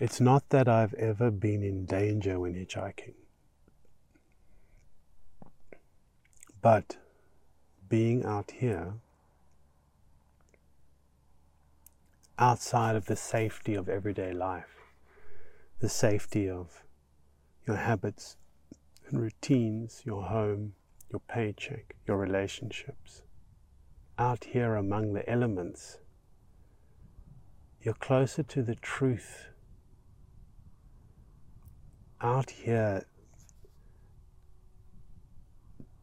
It's not that I've ever been in danger when hitchhiking, but being out here, outside of the safety of everyday life, the safety of your habits and routines, your home, your paycheck, your relationships, out here among the elements, you're closer to the truth. Out here,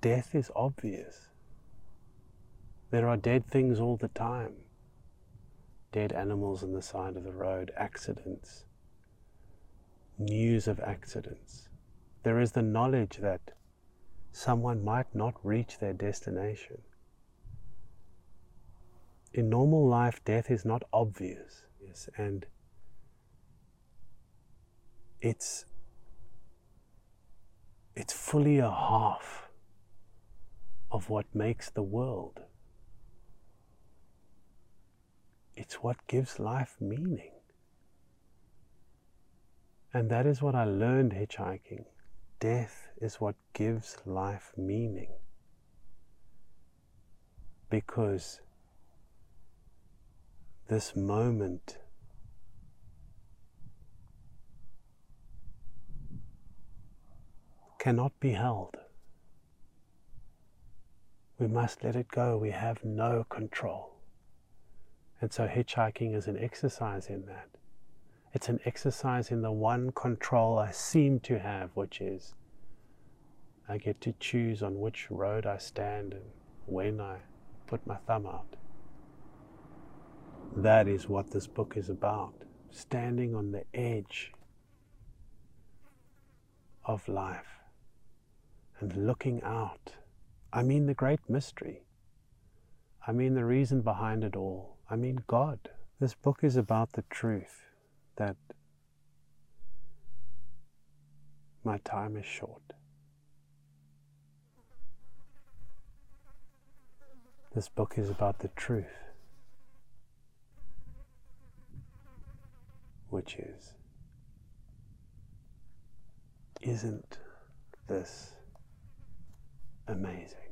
death is obvious. There are dead things all the time dead animals on the side of the road, accidents, news of accidents. There is the knowledge that someone might not reach their destination. In normal life, death is not obvious, yes, and it's fully a half of what makes the world. It's what gives life meaning. And that is what I learned hitchhiking. Death is what gives life meaning. Because this moment cannot be held. We must let it go. We have no control. And so hitchhiking is an exercise in that. It's an exercise in the one control I seem to have, which is I get to choose on which road I stand and when I put my thumb out. That is what this book is about standing on the edge of life and looking out. I mean, the great mystery. I mean, the reason behind it all. I mean, God. This book is about the truth that my time is short. This book is about the truth, which is, isn't this amazing?